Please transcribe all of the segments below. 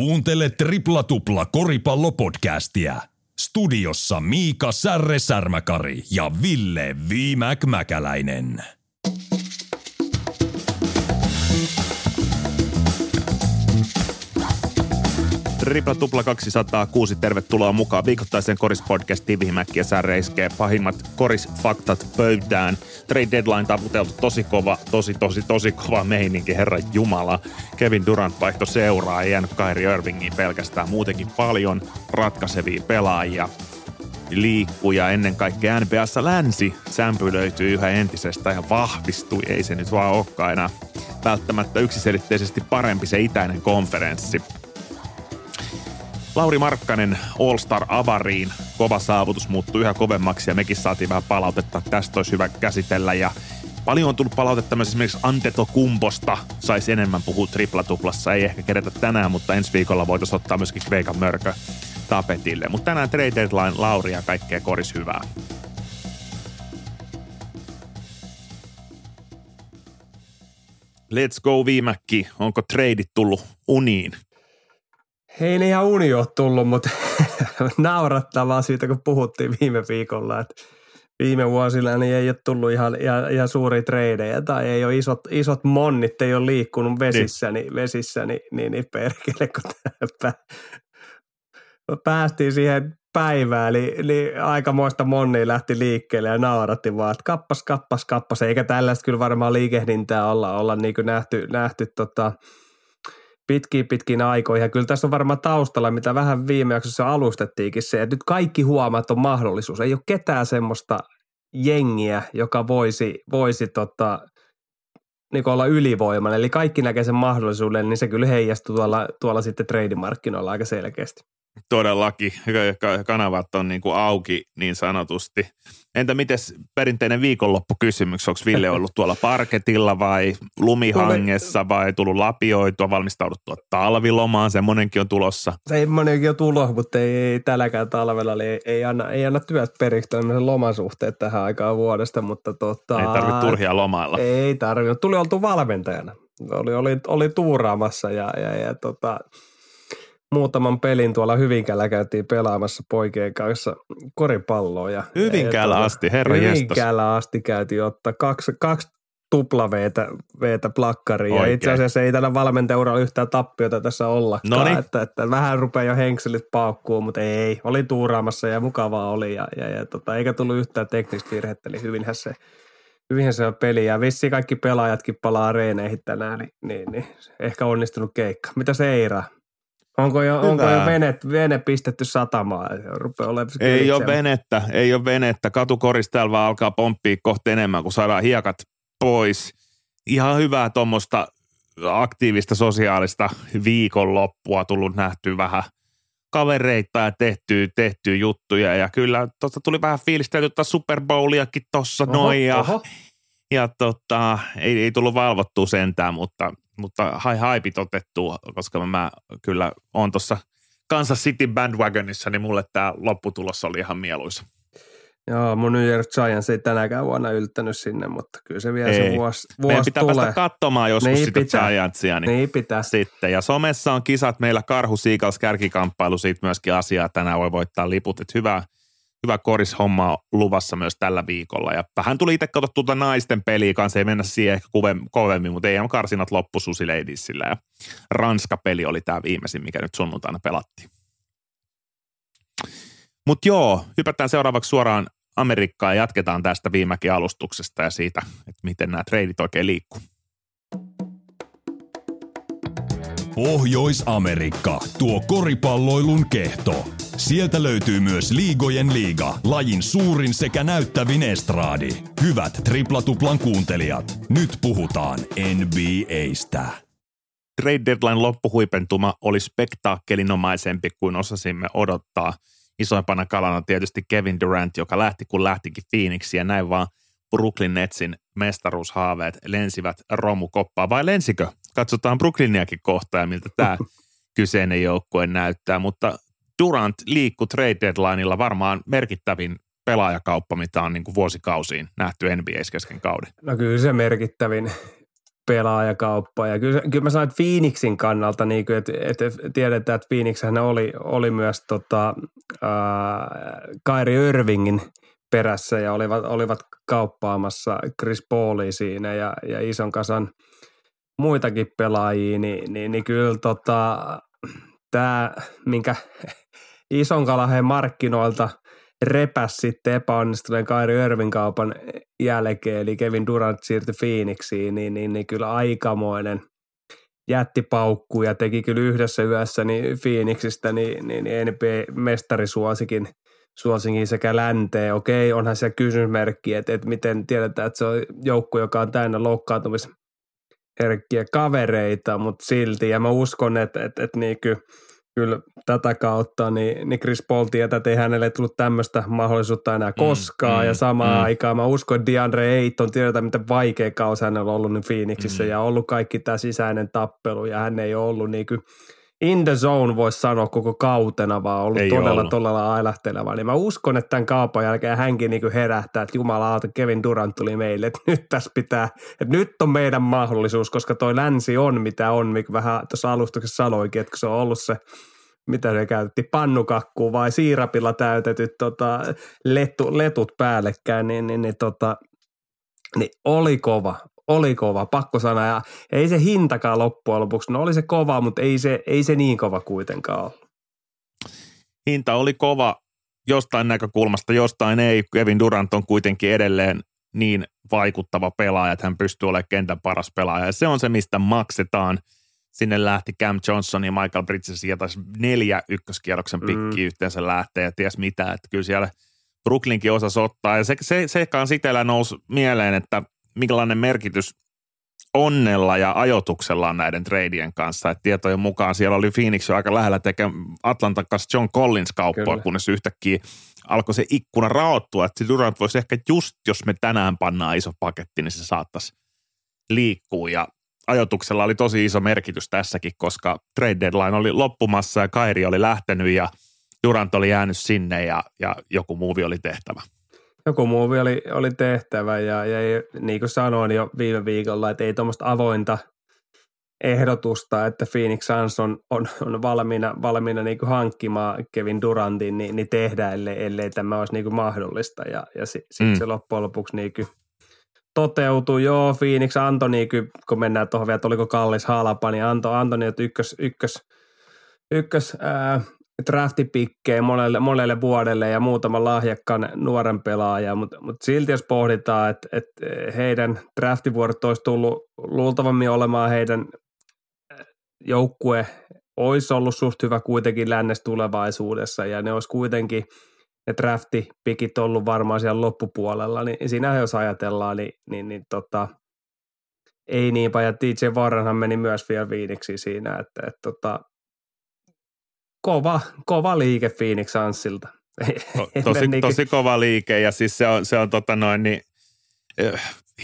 Kuuntele Tripla Tupla koripallopodcastia. Studiossa Miika Särre Särmäkari ja Ville Viimäk Mäkäläinen. Tripla Tupla 206, tervetuloa mukaan viikoittaiseen korispodcastiin Vihimäkki ja Särre iskee pahimmat korisfaktat pöytään. Trade deadline taputeltu tosi kova, tosi tosi tosi kova meininki, herra Jumala. Kevin Durant vaihto seuraa, ei jäänyt Irvingiin pelkästään, muutenkin paljon ratkaisevia pelaajia liikkuu ja ennen kaikkea NBAssa länsi sämpy löytyy yhä entisestä ja vahvistui. Ei se nyt vaan olekaan enää välttämättä yksiselitteisesti parempi se itäinen konferenssi. Lauri Markkanen All-Star Avariin. Kova saavutus muuttui yhä kovemmaksi ja mekin saatiin vähän palautetta. Tästä olisi hyvä käsitellä ja Paljon on tullut palautetta myös esimerkiksi Anteto Kumposta. Saisi enemmän puhua tripla-tuplassa. Ei ehkä kerätä tänään, mutta ensi viikolla voitaisiin ottaa myöskin Kreikan mörkö tapetille. Mutta tänään trade deadline Lauri ja kaikkea koris hyvää. Let's go viimäkki. Onko treidit tullut uniin? Ei ne ihan uni ole tullut, mutta naurattavaa siitä, kun puhuttiin viime viikolla, että viime vuosilla niin ei ole tullut ihan, ihan, ihan suuria treidejä tai ei ole isot, isot monnit, ei ole liikkunut vesissä, niin, niin vesissä, niin, niin, niin perkele, kun päästiin siihen päivään, eli, eli aikamoista monni lähti liikkeelle ja nauratti vaan, että kappas, kappas, kappas, eikä tällaista kyllä varmaan liikehdintää olla, olla niin kuin nähty, nähty tota, pitkiin pitkiin aikoihin. Ja kyllä tässä on varmaan taustalla, mitä vähän viime jaksossa alustettiinkin se, että nyt kaikki huomaat on mahdollisuus. Ei ole ketään semmoista jengiä, joka voisi, voisi tota, niin olla ylivoimainen. Eli kaikki näkee sen mahdollisuuden, niin se kyllä heijastuu tuolla, tuolla sitten tradimarkkinoilla aika selkeästi. Todellakin. Kanavat on niin kuin auki niin sanotusti. Entä miten perinteinen viikonloppukysymys? Onko Ville ollut tuolla parketilla vai lumihangessa vai tullut lapioitua, valmistauduttua talvilomaan? Semmoinenkin on tulossa. Semmoinenkin on tulossa, mutta ei, ei tälläkään talvella eli ei, ei, anna, ei anna työt periksi lomasuhteet tähän aikaan vuodesta. Mutta tota, ei tarvitse turhia lomailla. Ei tarvitse. Tuli oltu valmentajana. Oli, oli, oli tuuraamassa ja, ja, ja tota, muutaman pelin tuolla Hyvinkäällä käytiin pelaamassa poikien kanssa koripalloa. Ja, Hyvinkäällä ja, asti, herra Hyvinkäällä jestas. asti käytiin ottaa kaksi, kaksi tupla veetä, veetä plakkariin. Ja itse asiassa ei tällä valmentajauralla yhtään tappiota tässä ollakaan. Että, että, vähän rupeaa jo henkselit paukkuu, mutta ei. Oli tuuraamassa ja mukavaa oli. Ja, ja, ja tota, eikä tullut yhtään teknistä virhettä, eli hyvinhän se, hyvinhän se on peli. Ja vissi kaikki pelaajatkin palaa reeneihin tänään, niin, niin, niin ehkä onnistunut keikka. Mitä se Eira? Onko jo, onko jo vene, vene pistetty satamaan? Ei ole venettä, ei ole venettä. Katukoris täällä vaan alkaa pomppia kohta enemmän, kun saadaan hiekat pois. Ihan hyvää tuommoista aktiivista sosiaalista viikonloppua tullut nähtyä vähän kavereita ja tehtyä, tehtyä juttuja. Ja kyllä tuosta tuli vähän fiilistelty Super Bowliakin tuossa noin. Ja, ja tota, ei, ei tullut valvottua sentään, mutta mutta hai haipit otettu, koska mä kyllä on tuossa Kansas City bandwagonissa, niin mulle tämä lopputulos oli ihan mieluisa. Joo, mun New York Giants ei tänäkään vuonna yltänyt sinne, mutta kyllä se vielä ei. se vuosi, vuosi Meidän pitää tulee. päästä katsomaan joskus niin sitä pitää. Giantsia. Niin, niin pitää. Sitten. Ja somessa on kisat meillä Karhu Siikals kärkikamppailu, siitä myöskin asiaa tänään voi voittaa liput. Että hyvää, hyvä korishomma luvassa myös tällä viikolla. Ja vähän tuli itse katsottu tuota naisten peliä kanssa, ei mennä siihen ehkä kovemmin, mutta EM-karsinat loppu Susi Ladiesillä. Ja Ranska-peli oli tämä viimeisin, mikä nyt sunnuntaina pelattiin. Mutta joo, hypätään seuraavaksi suoraan Amerikkaan ja jatketaan tästä viimekin alustuksesta ja siitä, että miten nämä treidit oikein liikkuu. Pohjois-Amerikka, tuo koripalloilun kehto. Sieltä löytyy myös Liigojen liiga, lajin suurin sekä näyttävin estraadi. Hyvät triplatuplan kuuntelijat, nyt puhutaan NBAstä. Trade deadline loppuhuipentuma oli spektaakkelinomaisempi kuin osasimme odottaa. Isoimpana kalana tietysti Kevin Durant, joka lähti kun lähtikin Phoenixiin ja näin vaan Brooklyn Netsin mestaruushaaveet lensivät romukoppaa. Vai lensikö? Katsotaan Brooklyniakin kohtaa, miltä tämä kyseinen joukkue näyttää. Mutta Durant liikkui trade deadlineilla varmaan merkittävin pelaajakauppa, mitä on niin kuin vuosikausiin nähty NBA kesken kauden. No kyllä se merkittävin. pelaajakauppaa. Ja kyllä, kyllä mä sanoin, että Phoenixin kannalta, niin kuin, että, että tiedetään, että Phoenix oli, oli myös tota, ää, Kairi Irvingin perässä ja olivat, olivat kauppaamassa Chris Paulia siinä ja, ja ison kasan muitakin pelaajia, niin, niin, niin kyllä tota, tämä, minkä ison kalaheen markkinoilta repäs sitten epäonnistuneen Kairi Irvin kaupan jälkeen, eli Kevin Durant siirtyi Phoenixiin, niin, niin, niin kyllä aikamoinen jättipaukku ja teki kyllä yhdessä yössä niin Phoenixistä niin, niin, niin NBA-mestarisuosikin suosikin sekä länteen. Okei, onhan se kysymysmerkki, että, että miten tiedetään, että se on joukko, joka on täynnä loukkaantumisherkkiä kavereita, mutta silti. Ja mä uskon, että, että, että niin kyllä kyllä tätä kautta, niin, niin Chris Paul tietää, että ei hänelle tullut tämmöistä mahdollisuutta enää mm, koskaan. Mm, ja samaan mm. aikaan mä uskon, että DeAndre Ayton tiedetään, miten vaikea kausi hänellä on ollut nyt Phoenixissa mm. ja ollut kaikki tämä sisäinen tappelu ja hän ei ole ollut niin kuin in the zone voisi sanoa koko kautena, vaan ollut ei todella, ollut. todella ailahteleva. Niin mä uskon, että tämän kaupan jälkeen hänkin niin herättää, että jumala Kevin Durant tuli meille, että nyt tässä pitää, että nyt on meidän mahdollisuus, koska toi länsi on mitä on, mikä vähän tuossa alustuksessa sanoikin, että se on ollut se mitä ne käytti, pannukakku vai siirapilla täytetyt tota, letu, letut päällekkäin, niin, niin, niin, tota, niin oli kova, oli kova, pakko sanoa. Ja ei se hintakaan loppujen lopuksi, no oli se kova, mutta ei se, ei se niin kova kuitenkaan ole. Hinta oli kova jostain näkökulmasta, jostain ei. Kevin Durant on kuitenkin edelleen niin vaikuttava pelaaja, että hän pystyy olemaan kentän paras pelaaja. Ja se on se, mistä maksetaan – sinne lähti Cam Johnson ja Michael Bridges ja taisi neljä ykköskierroksen pikkiä mm. yhteensä lähteä ja ties mitä, että kyllä siellä Brooklynkin osa ottaa ja se, se, se kanssa itsellä nousi mieleen, että minkälainen merkitys onnella ja ajotuksella on näiden treidien kanssa. että tietojen mukaan siellä oli Phoenix jo aika lähellä tekemään Atlantan kanssa John Collins kauppaa, kunnes yhtäkkiä alkoi se ikkuna raottua, että Durant voisi ehkä just, jos me tänään pannaan iso paketti, niin se saattaisi liikkua ja ajotuksella oli tosi iso merkitys tässäkin, koska trade deadline oli loppumassa ja Kairi oli lähtenyt ja Durant oli jäänyt sinne ja, ja joku muuvi oli tehtävä. Joku muuvi oli, oli tehtävä ja, ja niin kuin sanoin jo viime viikolla, että ei tuommoista avointa ehdotusta, että Phoenix Suns on, on, on valmiina, valmiina niin kuin hankkimaan Kevin Durantin, niin, niin tehdä, ellei, ellei tämä olisi niin kuin mahdollista. Ja, ja sitten mm. se loppujen lopuksi niin kuin toteutui, joo, Phoenix Antoni, kun mennään tuohon vielä, että oliko kallis halpa, niin Anto, Antoni, että ykkös, ykkös, ykkös ää, draftipikkejä monelle, monelle vuodelle ja muutama lahjakkaan nuoren pelaaja, mutta mut silti jos pohditaan, että, että heidän draftivuodet olisi tullut luultavammin olemaan heidän joukkue olisi ollut suht hyvä kuitenkin lännes tulevaisuudessa ja ne olisi kuitenkin – ne draftipikit ollut varmaan siellä loppupuolella, niin siinä jos ajatellaan, niin, niin, niin tota, ei niinpä, ja DJ Warrenhan meni myös vielä Phoenixi siinä, että, että tota, kova, kova liike Phoenix Sunsilta. tosi, tosi kova liike, ja siis se on, se on tota noin, niin,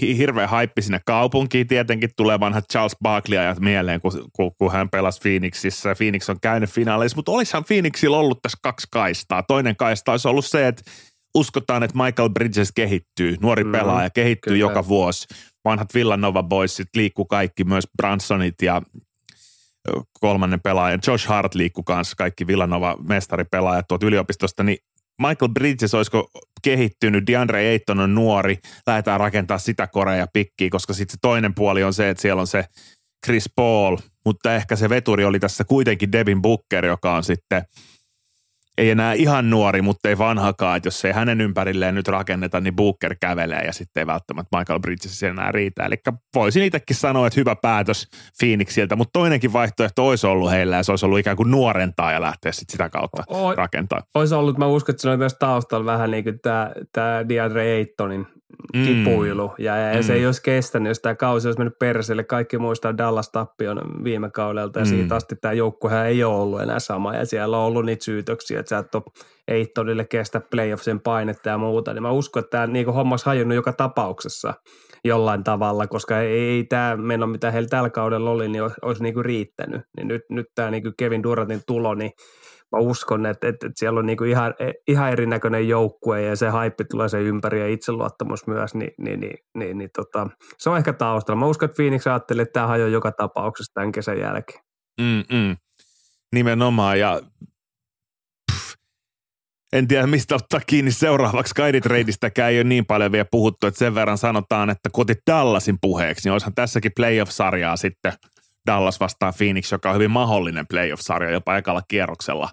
hirveä haippi sinne kaupunkiin. Tietenkin tulee vanhat Charles Barkley ajat mieleen, kun, kun, kun hän pelasi Phoenixissa. Phoenix on käynyt finaaleissa, mutta olisihan Phoenixilla ollut tässä kaksi kaistaa. Toinen kaista olisi ollut se, että uskotaan, että Michael Bridges kehittyy, nuori mm, pelaaja kehittyy kyllä. joka vuosi. Vanhat Villanova Boysit liikkuu kaikki, myös Bransonit ja kolmannen pelaajan. Josh Hart liikkuu kanssa, kaikki Villanova mestaripelaajat tuot yliopistosta, niin Michael Bridges olisiko kehittynyt, DeAndre Ayton on nuori, lähdetään rakentaa sitä korea pikkiä, koska sitten se toinen puoli on se, että siellä on se Chris Paul, mutta ehkä se veturi oli tässä kuitenkin Devin Booker, joka on sitten – ei enää ihan nuori, mutta ei vanhakaan, että jos ei hänen ympärilleen nyt rakenneta, niin Booker kävelee ja sitten ei välttämättä Michael Bridges enää riitä. Eli voisin itsekin sanoa, että hyvä päätös Phoenixiltä, mutta toinenkin vaihtoehto olisi ollut heillä ja se olisi ollut ikään kuin nuorentaa ja lähteä sitten sitä kautta o- rakentaa. Olisi ollut, mä uskon, että se oli myös taustalla vähän niin kuin tämä, tämä DeAndre Aytonin mm. kipuilu. Ja, ja mm. se ei olisi kestänyt, jos tämä kausi olisi mennyt perseelle. Kaikki muistaa Dallas Tappion viime kaudelta ja mm. siitä asti tämä joukkuehan ei ole ollut enää sama. Ja siellä on ollut niitä syytöksiä, että sä et ole Eittonille kestä playoffsen painetta ja muuta. Niin mä uskon, että tämä niin homma olisi hajunnut joka tapauksessa. jollain tavalla, koska ei, ei tämä meno, mitä heillä tällä kaudella oli, niin olisi, olisi niin kuin riittänyt. Niin nyt, nyt tämä niin kuin Kevin Durantin tulo, niin mä uskon, että, että, että siellä on niin kuin ihan, ihan erinäköinen joukkue ja se haippi tulee sen ympäri ja itseluottamus myös, niin, niin, niin, niin, niin tota, se on ehkä taustalla. Mä uskon, että Phoenix ajattelee, että tämä hajoaa joka tapauksessa tämän kesän jälkeen. Mm-mm. Nimenomaan ja en tiedä mistä ottaa kiinni seuraavaksi. Kaidi Tradeistäkään ei ole niin paljon vielä puhuttu, että sen verran sanotaan, että koti Dallasin puheeksi, niin olisihan tässäkin playoff-sarjaa sitten Dallas vastaan Phoenix, joka on hyvin mahdollinen playoff-sarja jopa ekalla kierroksella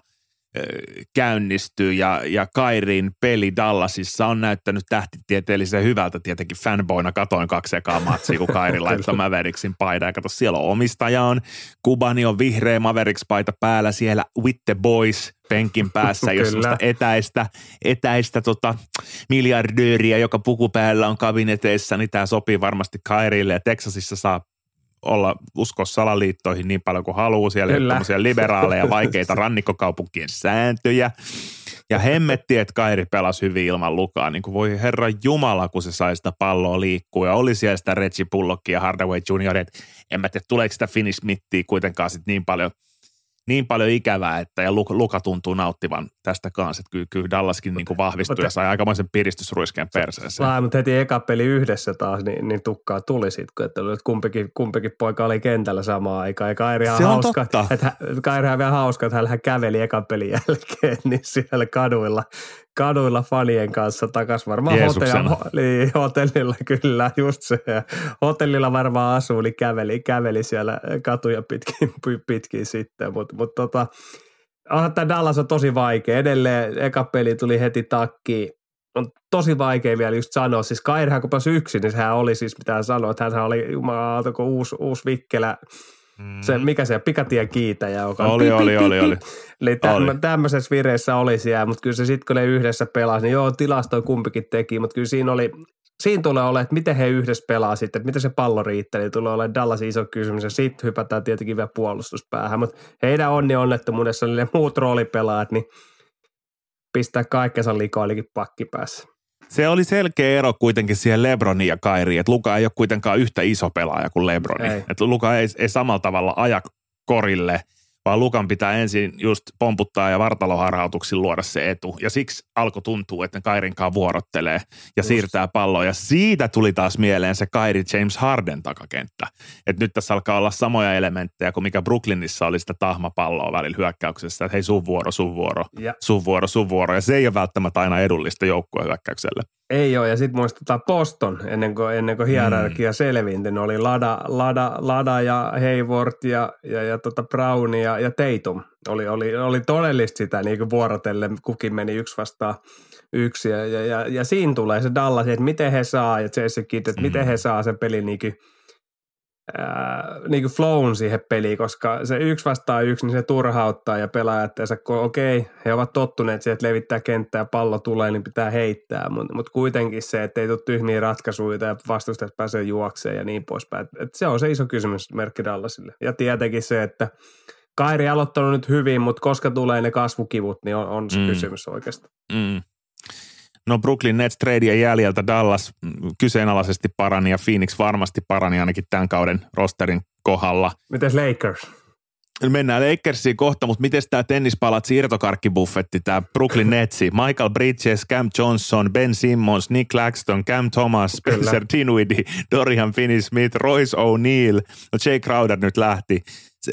käynnistyy ja, ja Kairin peli Dallasissa on näyttänyt tähtitieteellisen hyvältä. Tietenkin fanboina katoin kaksi ekaa matsia, kun Kairi laittoi Mavericksin paidan. Ja kato, siellä on omistaja on. Kubani on vihreä Mavericks-paita päällä siellä with the boys penkin päässä, jos etäistä, etäistä tota, miljardööriä, joka puku päällä on kabineteissa, niin tämä sopii varmasti Kairille. Ja Texasissa saa olla uskoa salaliittoihin niin paljon kuin haluaa. Siellä Kyllä. on liberaaleja, vaikeita rannikkokaupunkien sääntöjä. Ja hemmetti, että Kairi pelasi hyvin ilman lukaa. Niin kuin voi herra Jumala, kun se sai sitä palloa liikkua. Ja oli siellä sitä Reggie Bullockia ja Hardaway Jr. Että en mä tiedä, tuleeko sitä Finnish Smithiä kuitenkaan sit niin paljon – niin paljon ikävää, että ja Luka, Luka tuntuu nauttivan tästä kanssa, että kyllä, kyllä Dallaskin niin kuin vahvistui mutta, ja sai aikamoisen piristysruiskeen perseeseen. Vai, mutta heti eka peli yhdessä taas, niin, niin tukkaa tuli sitten, että kumpikin, kumpikin poika oli kentällä samaan aikaan. Ja Kairihan Se on hauska, totta. Että, Kairihan vielä hauska, että hän käveli ekan pelin jälkeen niin siellä kaduilla kaduilla fanien kanssa takas varmaan hotellilla, niin, hotellilla, kyllä, just se. Hotellilla varmaan asuu, niin käveli, käveli siellä katuja pitkin, pitkin sitten, mutta mut, tota, onhan tämä Dallas on tosi vaikea. Edelleen eka peli tuli heti takki. On tosi vaikea vielä just sanoa. Siis Kairihan kun pääsi yksin, niin sehän oli siis, mitä sanoa, että hän oli jumala, uusi, uusi vikkelä – Mm. Se, mikä se pikatien kiitäjä, joka oli, pi, oli, pi, oli, pi, oli, Eli täm, tämmöisessä vireessä oli siellä, mutta kyllä se sitten kun ne yhdessä pelasi, niin joo, tilastoja kumpikin teki, mutta kyllä siinä oli, siinä tulee olemaan, että miten he yhdessä pelaa sitten, että miten se pallo riittää, niin tulee olemaan Dallas iso kysymys, ja sitten hypätään tietenkin vielä puolustuspäähän, mutta heidän onni onnettomuudessa, niin ne muut roolipelaajat, niin pistää kaikkensa likoilikin pakkipäässä. Se oli selkeä ero kuitenkin siihen Lebronin ja Kairiin, että Luka ei ole kuitenkaan yhtä iso pelaaja kuin Lebroni. Ei. Että Luka ei, ei samalla tavalla aja korille – vaan Lukan pitää ensin just pomputtaa ja vartaloharhautuksin luoda se etu. Ja siksi alkoi tuntua, että ne Kairinkaan vuorottelee ja just. siirtää palloa. Ja siitä tuli taas mieleen se Kairi James Harden takakenttä. Että nyt tässä alkaa olla samoja elementtejä kuin mikä Brooklynissa oli sitä tahmapalloa välillä hyökkäyksessä. Että hei sun vuoro, sun vuoro, ja. sun vuoro, sun vuoro. Ja se ei ole välttämättä aina edullista joukkueen hyökkäykselle. Ei ole, ja sitten muistetaan Boston, ennen kuin, ennen kuin hierarkia mm. selvinti. Ne oli Lada, Lada, Lada ja Hayward ja, ja, ja tota Brown ja, ja Tatum. Oli, oli, oli todellista sitä niin kuin vuorotellen, kukin meni yksi vastaan yksi. Ja, ja, ja, ja siinä tulee se Dallas, että miten he saa, ja Jesse Kidd, että mm. miten he saa sen pelin niin kuin – ää, niin kuin flown siihen peliin, koska se yksi vastaa yksi, niin se turhauttaa ja pelaajat, kun okei, okay, he ovat tottuneet siihen, että levittää kenttää ja pallo tulee, niin pitää heittää, mutta mut kuitenkin se, että ei tule tyhmiä ratkaisuja ja vastustajat pääsee juokseen ja niin poispäin. Et, et se on se iso kysymys merkki Dallasille. Ja tietenkin se, että Kairi aloittanut nyt hyvin, mutta koska tulee ne kasvukivut, niin on, on se mm. kysymys oikeastaan. Mm. No Brooklyn Nets tradeien jäljiltä Dallas kyseenalaisesti parani ja Phoenix varmasti parani ainakin tämän kauden rosterin kohdalla. Mites Lakers? Mennään Lakersiin kohta, mutta miten tämä tennispalat siirtokarkkibuffetti, tämä Brooklyn Netsi, Michael Bridges, Cam Johnson, Ben Simmons, Nick Claxton, Cam Thomas, Spencer Dinwiddie, Dorian Finney-Smith, Royce O'Neal, no Jay Crowder nyt lähti.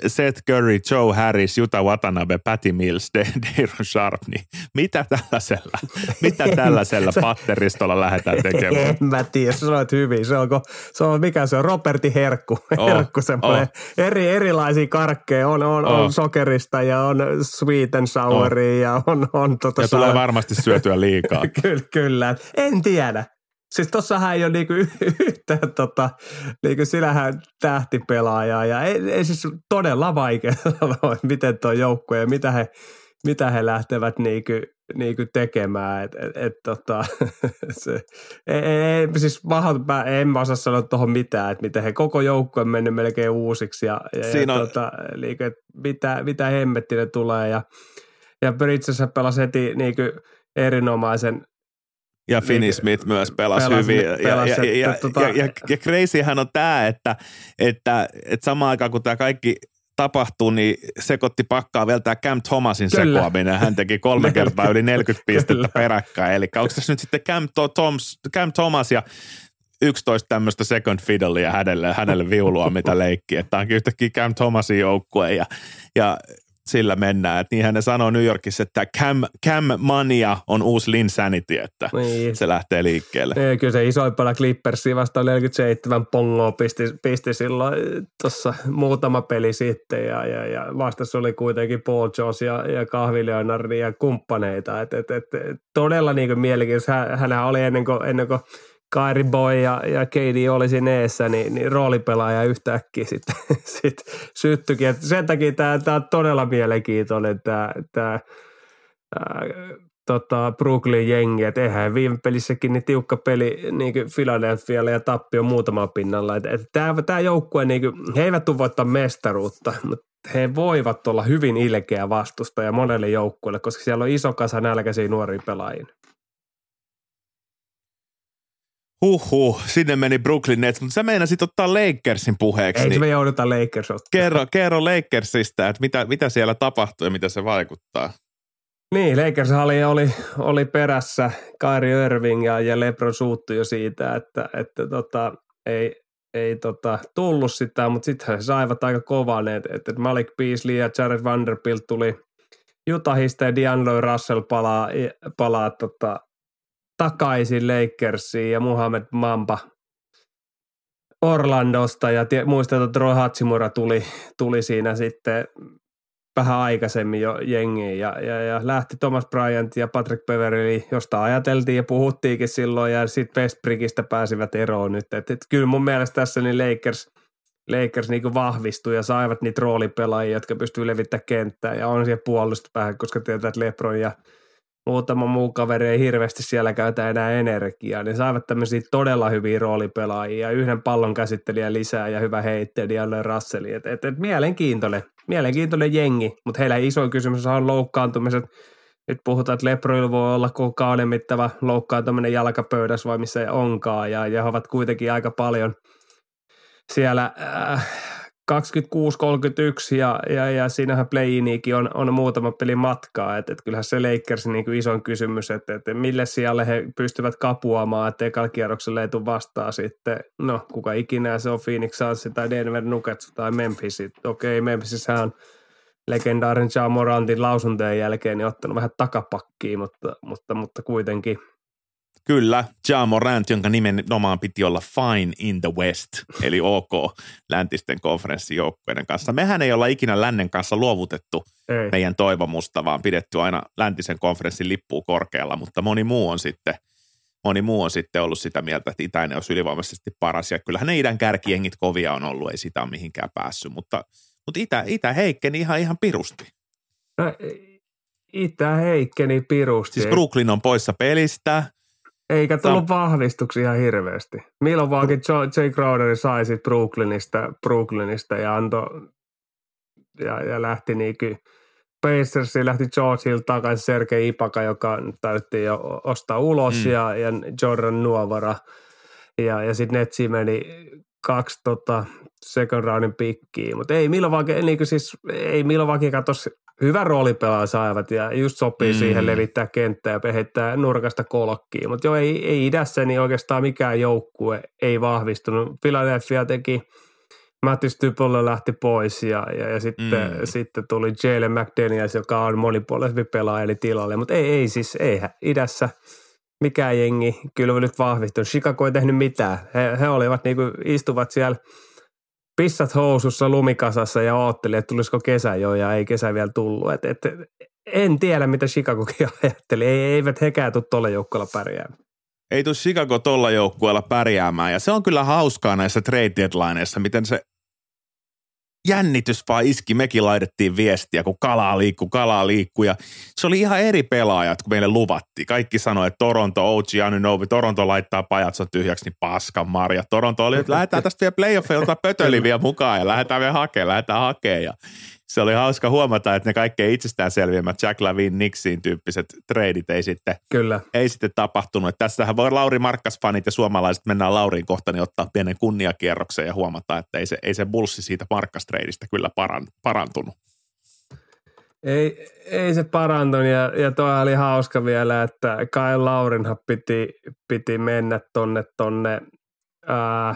Seth Curry, Joe Harris, Juta Watanabe, Patty Mills, Deiron Sharp, niin mitä tällaisella, mitä tällaisella patteristolla lähdetään tekemään? En mä tiedä, sä sanoit hyvin. Se on, se on mikä se on, Roberti Herkku. Oh, Herkku semmoinen. Oh. Eri, erilaisia karkkeja. On, on, oh. on sokerista ja on sweet and souria oh. ja on, on tota Ja tulee varmasti syötyä liikaa. kyllä, kyllä. En tiedä. Siis tossahan ei ole niinku yhtään tota, niinku sinähän tähtipelaaja ja ei, ei siis todella vaikea sanoa, miten tuo joukkue ja mitä he, mitä he lähtevät niinku, niinku tekemään. Et, et, et, tota, se, ei, ei, siis mahdoton, en mä osaa sanoa tuohon mitään, että miten he koko joukkue on mennyt melkein uusiksi ja, ja, Siinä ja on... tota, niinku, mitä, mitä hemmetti tulee ja, ja Bridgessä pelasi heti niinku erinomaisen Ja Finney niin, Smith myös pelasi, pelasi hyvin. Pelasi, ja, ja, ja, tota... ja, ja, ja crazyhän on tämä, että, että, että samaan aikaan kun tämä kaikki tapahtuu, niin sekoitti pakkaa vielä tämä Cam Thomasin Kyllä. sekoaminen. Hän teki kolme kertaa yli 40 pistettä peräkkäin. Eli onko tässä nyt sitten Cam, Toms, Cam Thomas ja 11 tämmöistä second fiddlea hänelle, hänelle viulua, mitä leikki. Että onkin yhtäkkiä Cam Thomasin joukkue ja, ja sillä mennään. Että niinhän ne sanoo New Yorkissa, että Cam, Cam Mania on uusi Linsanity, että niin. se lähtee liikkeelle. Niin, kyllä se isoimpana Clippersi vasta 47 pongoa pisti, pisti silloin tuossa muutama peli sitten ja, ja, ja vastassa oli kuitenkin Paul Jones ja, ja Kahvi Leonard ja kumppaneita. Et, et, et, todella niin mielenkiintoista. Hän, hänhän oli ennen kuin, ennen kuin Kairi Boy ja, ja KD oli siinä eessä, niin, niin roolipelaaja yhtäkkiä sitten sit syttyikin. Et sen takia tämä, tämä on todella mielenkiintoinen tämä, tämä ää, tota Brooklyn jengi, että eihän viime pelissäkin niin tiukka peli niin Philadelphialle ja tappio muutama pinnalla. Et, et tämä, tämä joukkue, niin kuin, he eivät tule voittaa mestaruutta, mutta he voivat olla hyvin ilkeä vastusta ja monelle joukkueelle, koska siellä on iso kasa nälkäisiä nuoria pelaajia. Huhhuh, sinne meni Brooklyn Nets, mutta sä meinasit ottaa Lakersin puheeksi. Eikö niin me jouduta Lakers ottaa? Kerro, kerro Lakersista, että mitä, mitä siellä tapahtuu ja mitä se vaikuttaa. Niin, Lakers oli, oli, oli perässä Kyrie Irving ja, ja LeBron suuttu jo siitä, että, että tota, ei, ei tota, tullut sitä, mutta sitten he saivat aika kovan, että, että Malik Beasley ja Jared Vanderbilt tuli Utahista ja D'Angelo Russell palaa, palaa tota, takaisin Lakersiin ja Muhammed Mamba Orlandosta. Ja muistan, että Roy Hatsimura tuli, tuli siinä sitten vähän aikaisemmin jo jengiin. Ja, ja, ja lähti Thomas Bryant ja Patrick Beverly, josta ajateltiin ja puhuttiinkin silloin. Ja sitten Westbrickistä pääsivät eroon nyt. Et, et, kyllä mun mielestä tässä niin Lakers, Lakers niin vahvistui ja saivat niitä roolipelaajia, jotka pystyivät levittämään kenttää. Ja on siellä puolustuspäähän, koska tietää, että Lebron ja muutama muu kaveri ei hirveästi siellä käytä enää energiaa, niin saivat tämmöisiä todella hyviä roolipelaajia, yhden pallon käsittelijä lisää ja hyvä heitteli ja Russeli. Et, et, et, mielenkiintoinen, mielenkiintoinen jengi, mutta heillä iso kysymys on loukkaantumiset. Nyt puhutaan, että Leproilla voi olla koko kauden mittava loukkaantuminen jalkapöydässä vai missä onkaan, ja, ja he ovat kuitenkin aika paljon siellä äh, 26-31 ja, ja, ja siinähän play on, on muutama peli matkaa, että et kyllähän se Lakers niin isoin kysymys, että et mille sijalle he pystyvät kapuamaan, että ekalla kierroksella ei tule vastaan sitten, no kuka ikinä se on Phoenix Suns tai Denver Nuggets tai Memphis, okei okay, Memphisissähän on legendaarinen Ja Morantin lausuntojen jälkeen niin ottanut vähän takapakkiin, mutta, mutta, mutta kuitenkin – Kyllä, Ja Morant, jonka nimenomaan piti olla fine in the west, eli OK läntisten konferenssijoukkueiden kanssa. Mehän ei olla ikinä lännen kanssa luovutettu ei. meidän toivomusta, vaan pidetty aina läntisen konferenssin lippuun korkealla, mutta moni muu on sitten moni muu on sitten ollut sitä mieltä, että itäinen olisi ylivoimaisesti paras. Ja kyllähän ne idän kärkiengit kovia on ollut, ei sitä ole mihinkään päässyt. Mutta, mutta itä, itä heikkeni ihan, ihan pirusti. No, itä heikkeni pirusti. Siis Brooklyn on poissa pelistä. Eikä tullut Sam- vahvistuksia ihan hirveästi. Milwaukeekin Jay Crowder sai sitten Brooklynista, Brooklynista ja antoi ja, ja lähti kuin Pacersi lähti George Hill takaisin Sergei Ipaka, joka täytti jo ostaa ulos mm. ja, ja Jordan Nuovara. Ja, ja sitten Netsi meni kaksi tota, second roundin pikkiä, mutta ei Milwaukee, niin siis, ei Milwaukee katso hyvä roolipelaaja saivat ja just sopii mm. siihen levittää kenttää ja heittää nurkasta kolkkiin. Mutta joo, ei, ei idässä niin oikeastaan mikään joukkue ei vahvistunut. Philadelphia teki, Matti Stypolle lähti pois ja, ja, ja sitten, mm. sitten tuli Jalen McDaniels, joka on monipuolisempi pelaaja eli tilalle. Mutta ei, ei siis, ei idässä mikään jengi kyllä nyt vahvistunut. Chicago ei tehnyt mitään. He, he olivat niinku, istuvat siellä – pissat housussa lumikasassa ja ootteli, että tulisiko kesä jo ja ei kesä vielä tullut. Et, et, en tiedä, mitä Chicagokin ajatteli. Ei, eivät hekään tule tuolla joukkueella pärjäämään. Ei tule Chicago tuolla joukkueella pärjäämään ja se on kyllä hauskaa näissä trade deadlineissa, miten se jännitys vaan iski. Mekin laitettiin viestiä, kun kalaa liikkuu, kalaa liikkuu. Ja se oli ihan eri pelaajat, kun meille luvattiin. Kaikki sanoi, että Toronto, OG Anunobi, Toronto laittaa pajatson tyhjäksi, niin paskan marja. Toronto oli, että lähdetään tästä vielä playoffeilta pötöliviä mukaan ja lähdetään vielä hakemaan, lähdetään hakemaan. Ja se oli hauska huomata, että ne kaikkein itsestäänselvimmät Jack Lavin Nixin tyyppiset treidit ei sitten, Kyllä. ei sitten tapahtunut. Että tässähän voi Lauri Markkas-fanit ja suomalaiset mennään Lauriin kohta, niin ottaa pienen kunniakierroksen ja huomata, että ei se, ei se bulssi siitä Markkas-treidistä kyllä paran, parantunut. Ei, ei se parantunut ja, ja toi oli hauska vielä, että Kai Laurinhan piti, piti mennä tonne, tonne ää,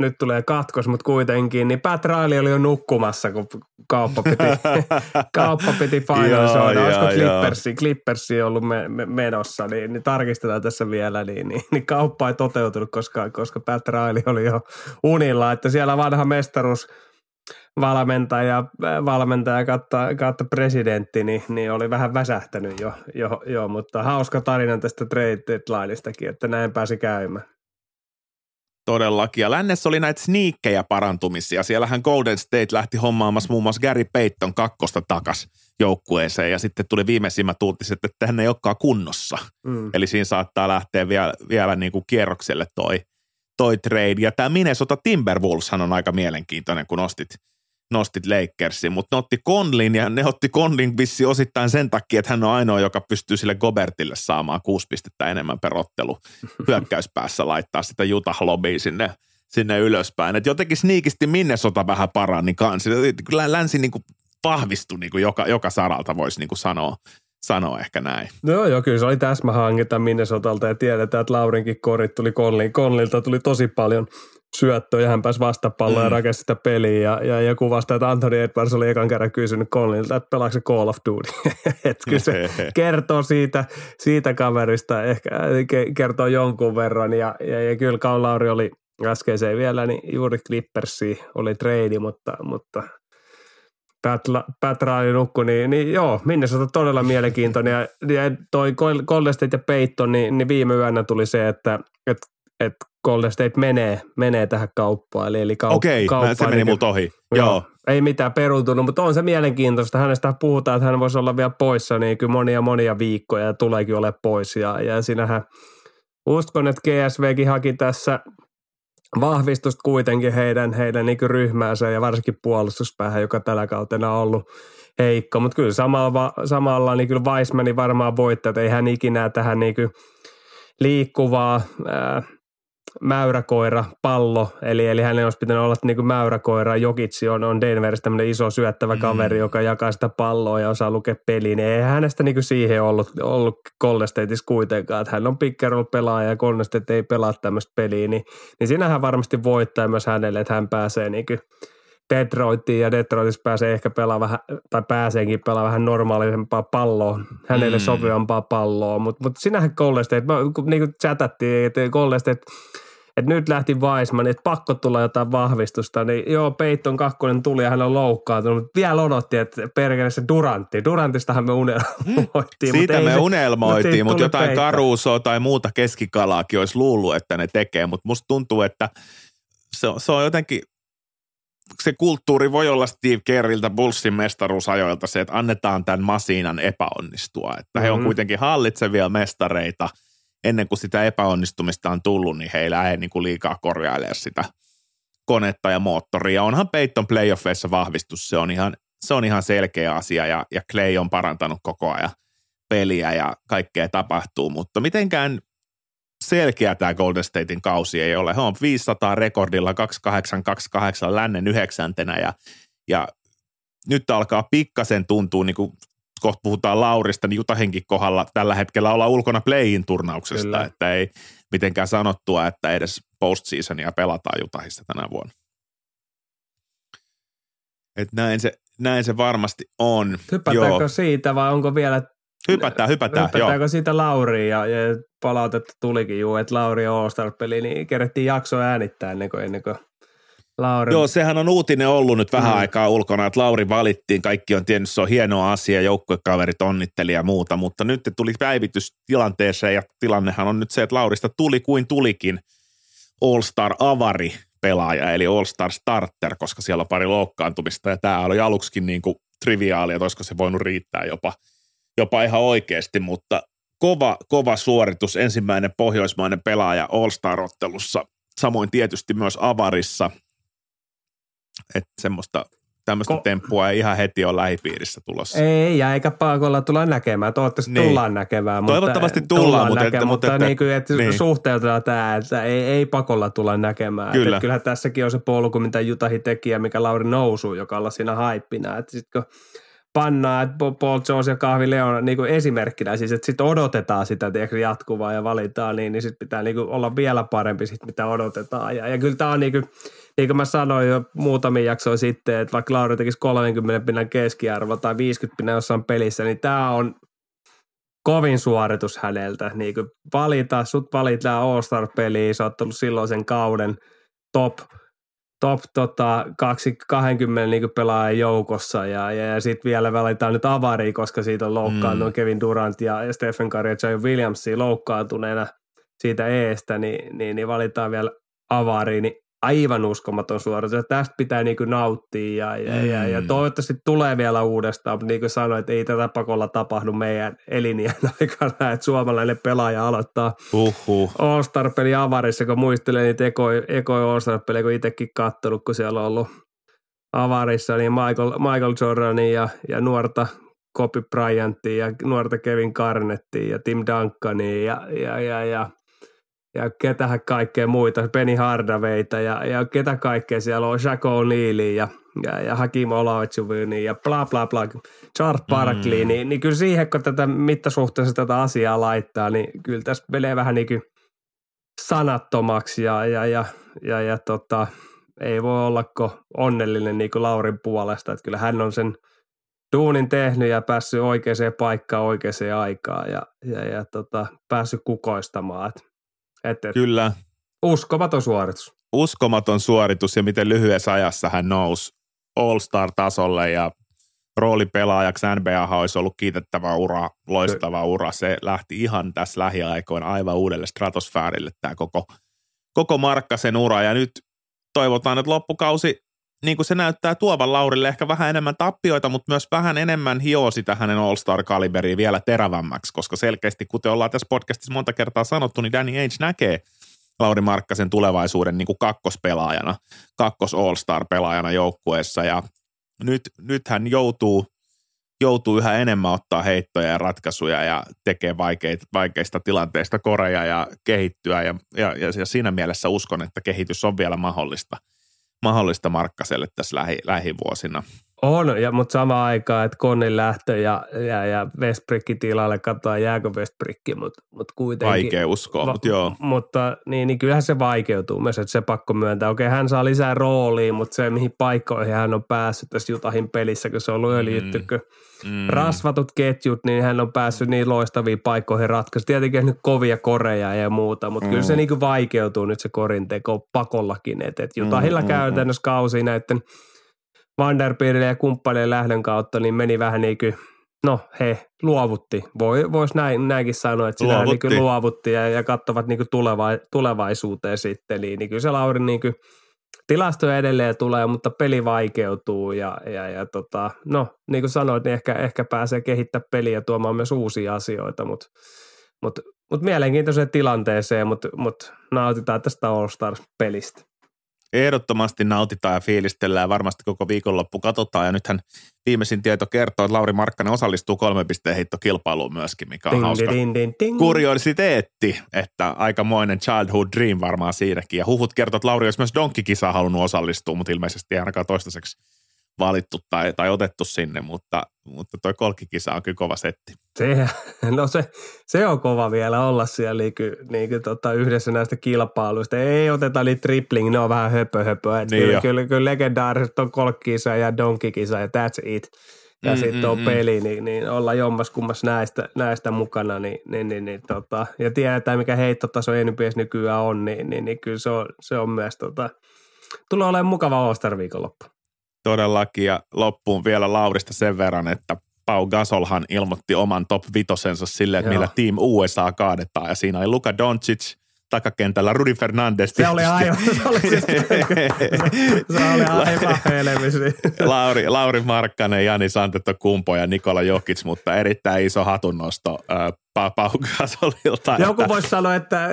nyt tulee katkos, mutta kuitenkin, niin Pat Riley oli jo nukkumassa, kun kauppa piti, kauppa piti finalisoida. Olisiko Clippersi, Clippersi ollut me, me, menossa, niin, niin, tarkistetaan tässä vielä, niin, niin, niin kauppa ei toteutunut, koska, koska Pat Riley oli jo unilla, että siellä vanha mestaruus valmentaja, valmentaja kautta, kautta presidentti, niin, niin, oli vähän väsähtänyt jo, jo, jo, mutta hauska tarina tästä trade deadlineistakin, että näin pääsi käymään. Todellakin. Ja lännessä oli näitä sniikkejä parantumisia. Siellähän Golden State lähti hommaamassa muun muassa Gary Payton kakkosta takas joukkueeseen ja sitten tuli viimeisimmät uutiset, että hän ei olekaan kunnossa. Mm. Eli siinä saattaa lähteä vielä, vielä niin kuin kierrokselle toi, toi trade. Ja tämä Minnesota Timberwolveshan on aika mielenkiintoinen, kun nostit – nostit Lakersin, mutta ne otti Conlin ja ne otti Conlin vissi osittain sen takia, että hän on ainoa, joka pystyy sille Gobertille saamaan kuusi pistettä enemmän perottelu hyökkäyspäässä laittaa sitä Utah Lobbia sinne, sinne ylöspäin. Et jotenkin sniikisti Minnesota vähän parani kanssa. Kyllä länsi niin kuin vahvistui niin kuin joka, joka saralta, voisi niin kuin sanoa sanoa ehkä näin. No joo, kyllä se oli täsmähankinta Minnesotalta ja tiedetään, että Laurinkin korit tuli Conlin. Conlilta tuli tosi paljon syöttöä ja hän pääsi vastapalloon mm. ja rakensi sitä peliä. Ja, ja, ja kuvasta, että Anthony Edwards oli ekan kerran kysynyt Conlilta, että pelaako se Call of Duty. että kyllä se kertoo siitä, siitä kaverista, ehkä kertoo jonkun verran. Ja, ja, ja kyllä Kaun Lauri oli äskeiseen vielä, niin juuri Clippersi oli trade, mutta, mutta Riley nukku, niin, niin joo, Minnesota todella mielenkiintoinen. Ja, ja toi Golden State ja Peyton, niin, niin viime yönä tuli se, että, että, että Golden State menee, menee tähän kauppaan. Eli, eli kaup- Okei, kauppaan, se meni niin, multa ohi. Joo. joo. Ei mitään peruuntunut, mutta on se mielenkiintoista. Hänestä puhutaan, että hän voisi olla vielä poissa niin kyllä monia monia viikkoja ja tuleekin ole pois. Ja, ja sinähän uskon, että GSVkin haki tässä vahvistusta kuitenkin heidän, heidän niin ryhmäänsä ja varsinkin puolustuspäähän, joka tällä kautena on ollut heikko. Mutta kyllä samalla, samalla niin kyllä Weissmanin varmaan voittaa, että ei hän ikinä tähän niin liikkuvaa ää, mäyräkoira, pallo, eli, eli hänen olisi pitänyt olla niin kuin mäyräkoira. Jokitsi on, on Denveristä tämmöinen iso syöttävä mm. kaveri, joka jakaa sitä palloa ja osaa lukea peliin. Ei hänestä niin kuin siihen ollut, ollut Golden kuitenkaan, että hän on pikkeroll pelaaja ja Golden State ei pelaa tämmöistä peliä, niin, niin siinähän varmasti voittaa myös hänelle, että hän pääsee niin kuin Detroitiin ja Detroitissa pääsee ehkä pelaa vähän, tai pääseekin pelaa vähän normaalisempaa palloa, hänelle mm. sopivampaa palloa, mutta mut sinähän Golden State, niin kuin chatattiin, että Golden State että nyt lähti Weissman, että pakko tulla jotain vahvistusta, niin joo, Peyton kakkonen tuli ja hän on loukkaantunut, mutta vielä odotti, että perkele se Durantti. Durantistahan me unelmoitiin. Siitä me se, unelmoitiin, mutta jotain karuusoa tai muuta keskikalaakin olisi luullut, että ne tekee, mutta musta tuntuu, että se on, se on jotenkin se kulttuuri voi olla Steve Kerriltä Bullsin mestaruusajoilta se, että annetaan tämän masiinan epäonnistua. Että mm-hmm. he on mm-hmm. kuitenkin hallitsevia mestareita – ennen kuin sitä epäonnistumista on tullut, niin he ei lähde niin kuin liikaa korjailemaan sitä konetta ja moottoria. Onhan Peyton playoffeissa vahvistus, se on ihan, se on ihan selkeä asia ja, ja Clay on parantanut koko ajan peliä ja kaikkea tapahtuu, mutta mitenkään selkeä tämä Golden Statein kausi ei ole. He on 500 rekordilla 2828 lännen yhdeksäntenä ja, ja nyt alkaa pikkasen tuntua niin kuin kohta puhutaan Laurista, niin Jutahenkin kohdalla tällä hetkellä olla ulkona play-in turnauksesta, Kyllä. että ei mitenkään sanottua, että edes postseasonia pelataan Jutahissa tänä vuonna. Et näin, se, näin se varmasti on. Hypätäänkö Joo. siitä vai onko vielä Hypätään, hypätään. Hypätäänkö joo. siitä Lauriin ja, ja palautetta tulikin juu, että Lauri on All-Star-peli, niin kerettiin jakso äänittää ennen kuin, ennen kuin Lauri. Joo, sehän on uutinen ollut nyt vähän mm. aikaa ulkona, että Lauri valittiin. Kaikki on tiennyt, se on hieno asia, joukkuekaverit onnitteli ja muuta, mutta nyt tuli päivitys tilanteeseen ja tilannehan on nyt se, että Laurista tuli kuin tulikin All-Star Avari pelaaja, eli All-Star Starter, koska siellä on pari loukkaantumista ja tämä oli aluksikin niin kuin triviaali, että olisiko se voinut riittää jopa, jopa ihan oikeasti, mutta kova, kova suoritus, ensimmäinen pohjoismainen pelaaja All-Star-ottelussa, samoin tietysti myös Avarissa – että semmoista tämmöistä Ko- temppua ei ihan heti ole lähipiirissä tulossa. Ei, ja eikä pakolla tulla näkemään. Toivottavasti niin. tullaan näkemään. Mutta Toivottavasti tullaan, tullaan mutta, näkemään, mutta, mutta niin kuin, että niin. suhteutetaan tämä, että ei, ei pakolla tulla näkemään. Kyllä. Että kyllähän tässäkin on se polku, mitä Jutahi teki ja mikä Lauri nousuu, joka olla siinä haippina. Että sit kun pannaan, että Paul Jones ja Kahvi Leon niin kuin esimerkkinä, siis että sitten odotetaan sitä tiedätkö, jatkuvaa ja valitaan, niin, niin sitten pitää niin kuin olla vielä parempi sit, mitä odotetaan. Ja, ja kyllä tämä on niin kuin, niin kuin mä sanoin jo muutamia jaksoja sitten, että vaikka Lauri tekisi 30 pinnan keskiarvo tai 50 pinnan jossain pelissä, niin tämä on kovin suoritus häneltä. Niin kuin valita, sut valitaan All-Star-peliin, sä oot ollut silloin sen kauden top – top tota, kaksi, 20 niin pelaajan joukossa ja, ja, ja sitten vielä valitaan nyt avari, koska siitä on loukkaantunut mm. Kevin Durant ja, ja Stephen Curry ja Jay Williamsia loukkaantuneena siitä eestä, niin, niin, niin valitaan vielä avari, niin aivan uskomaton suoritus. Tästä pitää niin kuin nauttia ja, ja, mm. ja, ja, toivottavasti tulee vielä uudestaan, mutta niin kuin sanoin, että ei tätä pakolla tapahdu meidän elinien aikana, että suomalainen pelaaja aloittaa Uhuh. All-Star-peli avarissa, kun muistelee niitä ekoja eko All-Star-pelejä, kun itsekin kattonut, kun siellä on ollut avarissa, niin Michael, Michael Jordanin ja, ja nuorta Kobe Bryantia ja nuorta Kevin Garnettia ja Tim Duncania ja, ja, ja, ja ja ketähän kaikkea muita, Penny Hardaveita ja, ja ketä kaikkea siellä on, Jack O'Neillia ja, ja, ja Hakim Olajuwoni ja bla bla bla, Charles Barkley, mm. niin, niin kyllä siihen, kun tätä mittasuhteessa tätä asiaa laittaa, niin kyllä tässä menee vähän niin kuin sanattomaksi ja, ja, ja, ja, ja tota, ei voi ollako onnellinen niin kuin Laurin puolesta, että kyllä hän on sen duunin tehnyt ja päässyt oikeaan paikkaan oikeaan aikaan ja, ja, ja tota, päässyt kukoistamaan. Että et, et. Kyllä. Uskomaton suoritus. Uskomaton suoritus ja miten lyhyessä ajassa hän nousi All-Star-tasolle ja roolipelaajaksi NBA olisi ollut kiitettävä ura, loistava ura. Se lähti ihan tässä lähiaikoina aivan uudelle stratosfäärille tämä koko, koko Markkasen ura. Ja nyt toivotaan, että loppukausi, niin kuin se näyttää tuovan Laurille ehkä vähän enemmän tappioita, mutta myös vähän enemmän hioo sitä hänen All-Star-kaliberiin vielä terävämmäksi, koska selkeästi, kuten ollaan tässä podcastissa monta kertaa sanottu, niin Danny Ainge näkee Lauri Markkasen tulevaisuuden niin kuin kakkospelaajana, kakkos All-Star-pelaajana joukkueessa. Ja nyt, nyt hän joutuu, joutuu yhä enemmän ottaa heittoja ja ratkaisuja ja tekee vaikeita, vaikeista tilanteista koreja ja kehittyä. Ja, ja, ja, ja siinä mielessä uskon, että kehitys on vielä mahdollista, mahdollista Markkaselle tässä lähi, lähivuosina. On, ja, mutta sama aikaan, että Konnin lähtö ja, ja, ja Westbricki tilalle, katsotaan jääkö Westbricki, mutta, mutta kuitenkin. Vaikea uskoa, va, mutta joo. Mutta niin, niin kyllähän se vaikeutuu myös, että se pakko myöntää. Okei, hän saa lisää roolia, mutta se mihin paikkoihin hän on päässyt tässä Jutahin pelissä, kun se on ollut öljyttykö. Mm. Mm. Rasvatut ketjut, niin hän on päässyt niin loistaviin paikkoihin ratkaisuun. Tietenkin nyt kovia koreja ja muuta, mutta mm. kyllä se mm. niin kuin vaikeutuu nyt se korinteko pakollakin. Että et Jutahilla mm, mm, mm. käytännössä kausi näiden – Vanderbielille ja kumppanien lähdön kautta, niin meni vähän niin kuin, no he luovutti. Voi, Voisi näin, näinkin sanoa, että luovutti, niin luovutti ja, ja katsovat niin tuleva, tulevaisuuteen sitten. Niin, niin kyllä se Lauri niin kuin, tilastoja edelleen tulee, mutta peli vaikeutuu ja, ja, ja tota, no niin kuin sanoit, niin ehkä, ehkä pääsee kehittämään peliä ja tuomaan myös uusia asioita, mutta mut, mut mielenkiintoiseen tilanteeseen, mutta mut nautitaan tästä All Stars-pelistä ehdottomasti nautitaan ja fiilistellään varmasti koko viikonloppu katsotaan. Ja nythän viimeisin tieto kertoo, että Lauri Markkanen osallistuu kolme pisteen heittokilpailuun myöskin, mikä on ding, hauska ding, ding, ding. kuriositeetti, että aikamoinen childhood dream varmaan siinäkin. Ja huhut kertoo, että Lauri olisi myös donkkikisaan halunnut osallistua, mutta ilmeisesti ei ainakaan toistaiseksi valittu tai, tai otettu sinne, mutta, mutta toi kolkkikisa on kyllä kova setti. Se, no se, se on kova vielä olla siellä niin kuin, niin kuin tota yhdessä näistä kilpailuista. Ei oteta niitä tripling, ne on vähän höpö höpö. Niin kyllä, kyllä, kyllä, legendaariset on kolkkisa ja donkikisa ja that's it. Ja mm, sitten on mm, peli, niin, niin olla jommas kummas näistä, näistä mukana. Niin, niin, niin, niin, tota, ja tiedetään, mikä heittotaso NBS nykyään on, niin, niin, niin kyllä se on, se on myös tota, tulee olemaan mukava All-Star viikonloppu. Todellakin ja loppuun vielä Laurista sen verran, että Pau Gasolhan ilmoitti oman top vitosensa silleen, että Joo. millä Team USA kaadetaan ja siinä oli Luka Doncic, takakentällä Rudi Fernandes. Se oli aivan, se oli, se oli aivan Lauri, Lauri Markkanen, Jani Santetto Kumpo ja Nikola Jokic, mutta erittäin iso hatunnosto loppaa Paukasolilta. Joku että... voisi sanoa, että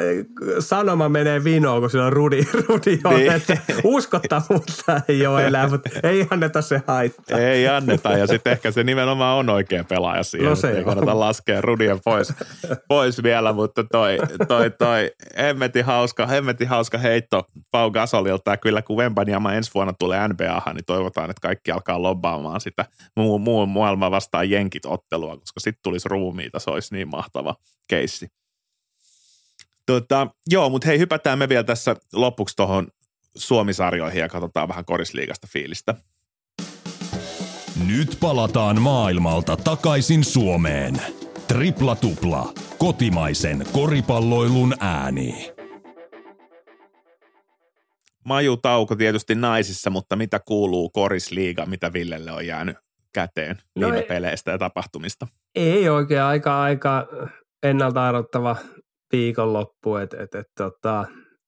sanoma menee vinoon, kun sillä on Rudi, Rudi on, niin. että uskottavuutta ei ole enää, mutta ei anneta se haittaa. Ei anneta ja sitten ehkä se nimenomaan on oikea pelaaja siihen. No se ei kannata laskea Rudia pois, pois vielä, mutta toi, toi, toi hemmetin hauska, hemmetin hauska heitto Pau Gasolilta ja kyllä kun Wembanyama ensi vuonna tulee NBAhan, niin toivotaan, että kaikki alkaa lobbaamaan sitä muu, muu maailman vastaan jenkit ottelua, koska sitten tulisi ruumiita, se olisi niin mahtava keissi. Tota, joo, mutta hei, hypätään me vielä tässä lopuksi tuohon Suomisarjoihin ja katsotaan vähän korisliigasta fiilistä. Nyt palataan maailmalta takaisin Suomeen. Tripla tupla, kotimaisen koripalloilun ääni. Maju tauko tietysti naisissa, mutta mitä kuuluu korisliiga, mitä Villelle on jäänyt käteen no viime ei, peleistä ja tapahtumista? Ei oikein aika, aika ennalta arvottava viikonloppu, että et, et, tota,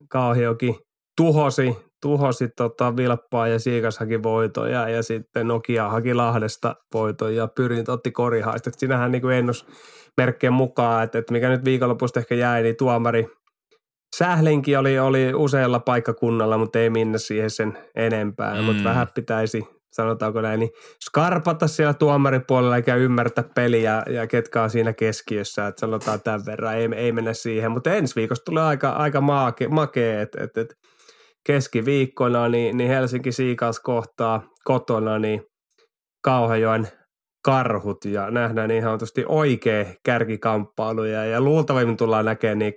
Kauhiokin tuhosi, tuhosi tota Vilppaa ja Siikas haki voitoja ja sitten Nokia haki Lahdesta voitoja ja Pyrin otti korihaista. Sinähän niin ennus merkkien mukaan, että, että mikä nyt viikonlopusta ehkä jäi, niin tuomari Sählinki oli, oli usealla paikkakunnalla, mutta ei minne siihen sen enempää, mm. mutta vähän pitäisi sanotaanko näin, niin skarpata siellä tuomaripuolella eikä ymmärtää peliä ja ketkä on siinä keskiössä, että sanotaan tämän verran, ei, ei mennä siihen, mutta ensi viikosta tulee aika, aika maake, makea, että et, et keskiviikkona niin, niin Helsinki Siikas kohtaa kotona niin Kauhajoen karhut ja nähdään ihan oikea kärkikamppailu ja, ja luultavimmin tullaan näkemään niin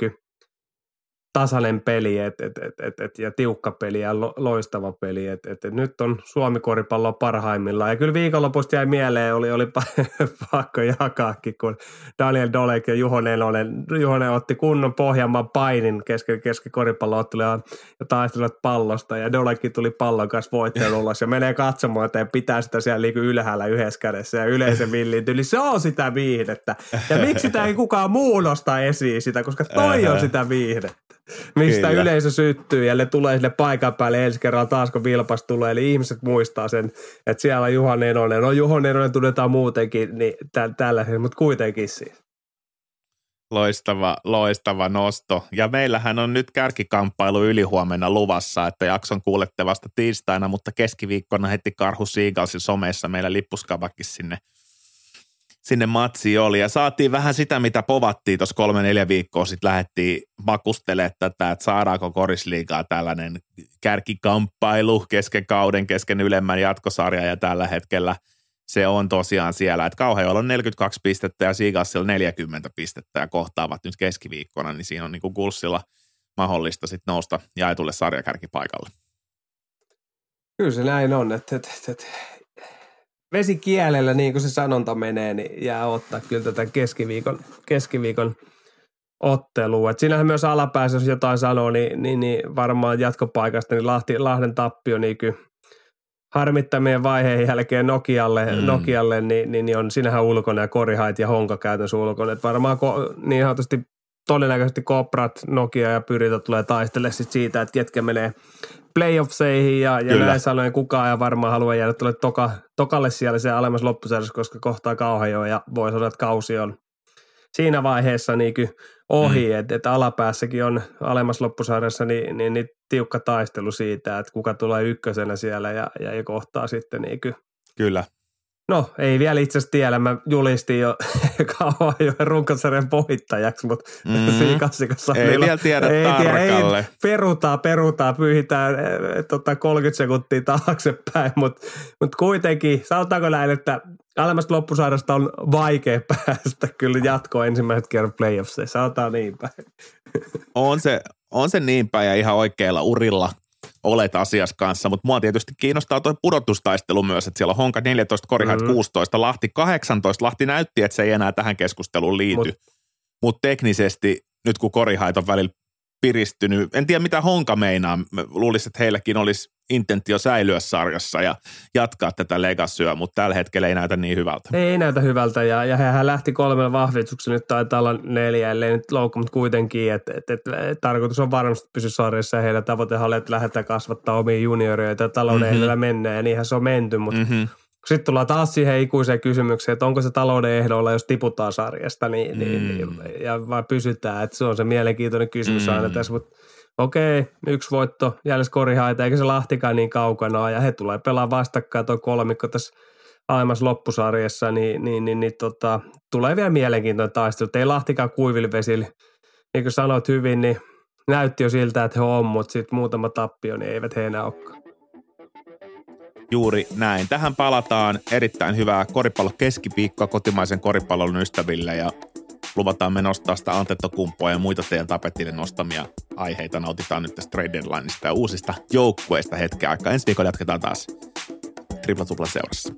tasainen peli et, et, et, et, et, ja tiukka peli ja lo, loistava peli. Et, et, et nyt on Suomi koripallo parhaimmillaan. Ja kyllä viikonlopusta jäi mieleen, oli, oli pakko jakaakin, kun Daniel Dolek ja Juho Nelonen, Juho otti kunnon pohjamman painin kesken, kesken koripalloottelu ja, ja taistelivat pallosta. Ja Dolekki tuli pallon kanssa voittajan ulos ja menee katsomaan, että pitää sitä siellä niin ylhäällä yhdessä kädessä ja yleisen tyli. Se on sitä viihdettä. Ja miksi sitä ei kukaan muu nosta esiin sitä, koska toi on sitä viihdettä mistä Kyllä. yleisö syttyy ja ne tulee sinne paikan päälle ensi kerralla taas, kun Vilpas tulee. Eli ihmiset muistaa sen, että siellä on Juha Nenonen. No Juha Nenonen tunnetaan muutenkin, niin tä- tällä mutta kuitenkin siis. Loistava, loistava nosto. Ja meillähän on nyt kärkikamppailu ylihuomenna luvassa, että jakson kuulette vasta tiistaina, mutta keskiviikkona heti Karhu Siigalsin somessa meillä lippuskavakki sinne – sinne matsi oli. Ja saatiin vähän sitä, mitä povattiin tuossa kolme-neljä viikkoa sitten lähdettiin makustelemaan tätä, että saadaanko korisliigaa tällainen kärkikamppailu kesken kauden, kesken ylemmän jatkosarja ja tällä hetkellä se on tosiaan siellä, että Kauhajoilla on 42 pistettä ja Siigassilla 40 pistettä ja kohtaavat nyt keskiviikkona, niin siinä on niin kuin Gulssilla mahdollista sitten nousta jaetulle sarjakärkipaikalle. Kyllä se näin on, että, että, että vesikielellä, niin kuin se sanonta menee, niin jää ottaa kyllä tätä keskiviikon, keskiviikon ottelua. Et siinähän myös alapäässä, jos jotain sanoo, niin, niin, niin varmaan jatkopaikasta, niin Lahti, Lahden tappio niin kyllä harmittamien vaiheen jälkeen Nokialle, mm. Nokialle niin, niin, niin, on sinähän ulkona ja Korihait ja Honka käytännössä ulkona. Et varmaan ko, niin sanotusti todennäköisesti Koprat, Nokia ja Pyritä tulee taistelemaan sit siitä, että ketkä menee playoffseihin ja, ja näin sanoen kukaan ja varmaan haluaa jäädä tuolle toka, tokalle siellä se alemmas loppusarjassa, koska kohtaa kauhean ja voi sanoa, että kausi on siinä vaiheessa niin ohi, mm. että, että alapäässäkin on alemmassa loppusarjassa niin, niin, niin, tiukka taistelu siitä, että kuka tulee ykkösenä siellä ja, ja, ja kohtaa sitten niin Kyllä. No, ei vielä itse asiassa tiedä. Mä julistin jo kauan jo runkosarjan voittajaksi, mutta mm. siinä kassikossa Ei vielä tiedä ei, tarkalle. Ei, perutaan, perutaan, pyyhitään e, tota 30 sekuntia taaksepäin, mutta mut kuitenkin, sanotaanko näin, että alemmasta loppusarjasta on vaikea päästä kyllä jatkoon ensimmäiset kerran playoffseissa, sanotaan niin päin. On se, on se niin päin ja ihan oikealla urilla olet asias kanssa, mutta mua tietysti kiinnostaa tuo pudotustaistelu myös, että siellä on Honka 14, Korihat mm-hmm. 16, Lahti 18. Lahti näytti, että se ei enää tähän keskusteluun liity, mutta Mut teknisesti nyt kun Korihait on välillä piristynyt. En tiedä, mitä Honka meinaa. Luulisin, että heilläkin olisi intentio säilyä sarjassa ja jatkaa tätä legasyä, mutta tällä hetkellä ei näytä niin hyvältä. Ei näytä hyvältä ja, ja hän lähti kolmella vahvistuksella, nyt taitaa olla neljä, ellei nyt loukku, mutta kuitenkin, että et, et, et, tarkoitus on varmasti pysyä sarjassa ja heidän tavoitehan oli, että lähdetään kasvattaa omia junioreita ja talouden mm-hmm. mennään ja niinhän se on menty, mutta mm-hmm Sitten tullaan taas siihen ikuiseen kysymykseen, että onko se talouden ehdolla, jos tiputaan sarjasta, niin, niin, mm. niin ja vai pysytään. Että se on se mielenkiintoinen kysymys mm. aina tässä, mutta okei, yksi voitto, jäljessä korihaita, eikä se Lahtikaan niin kaukana ja he tulee pelaa vastakkain tuo kolmikko tässä alemmassa loppusarjassa, niin, niin, niin, niin tota, tulee vielä mielenkiintoinen taistelu. Ei Lahtikaan kuivilvesillä, niin kuin sanoit hyvin, niin näytti jo siltä, että he on, mutta sitten muutama tappio, niin eivät he enää olekaan. Juuri näin. Tähän palataan erittäin hyvää koripallo keskipiikkoa kotimaisen koripallon ystäville ja luvataan me nostaa sitä Antetokumppua ja muita teidän tapetille nostamia aiheita. Nautitaan nyt tästä trade deadlineista ja uusista joukkueista hetken aikaa. Ensi viikolla jatketaan taas Tripla seurassa.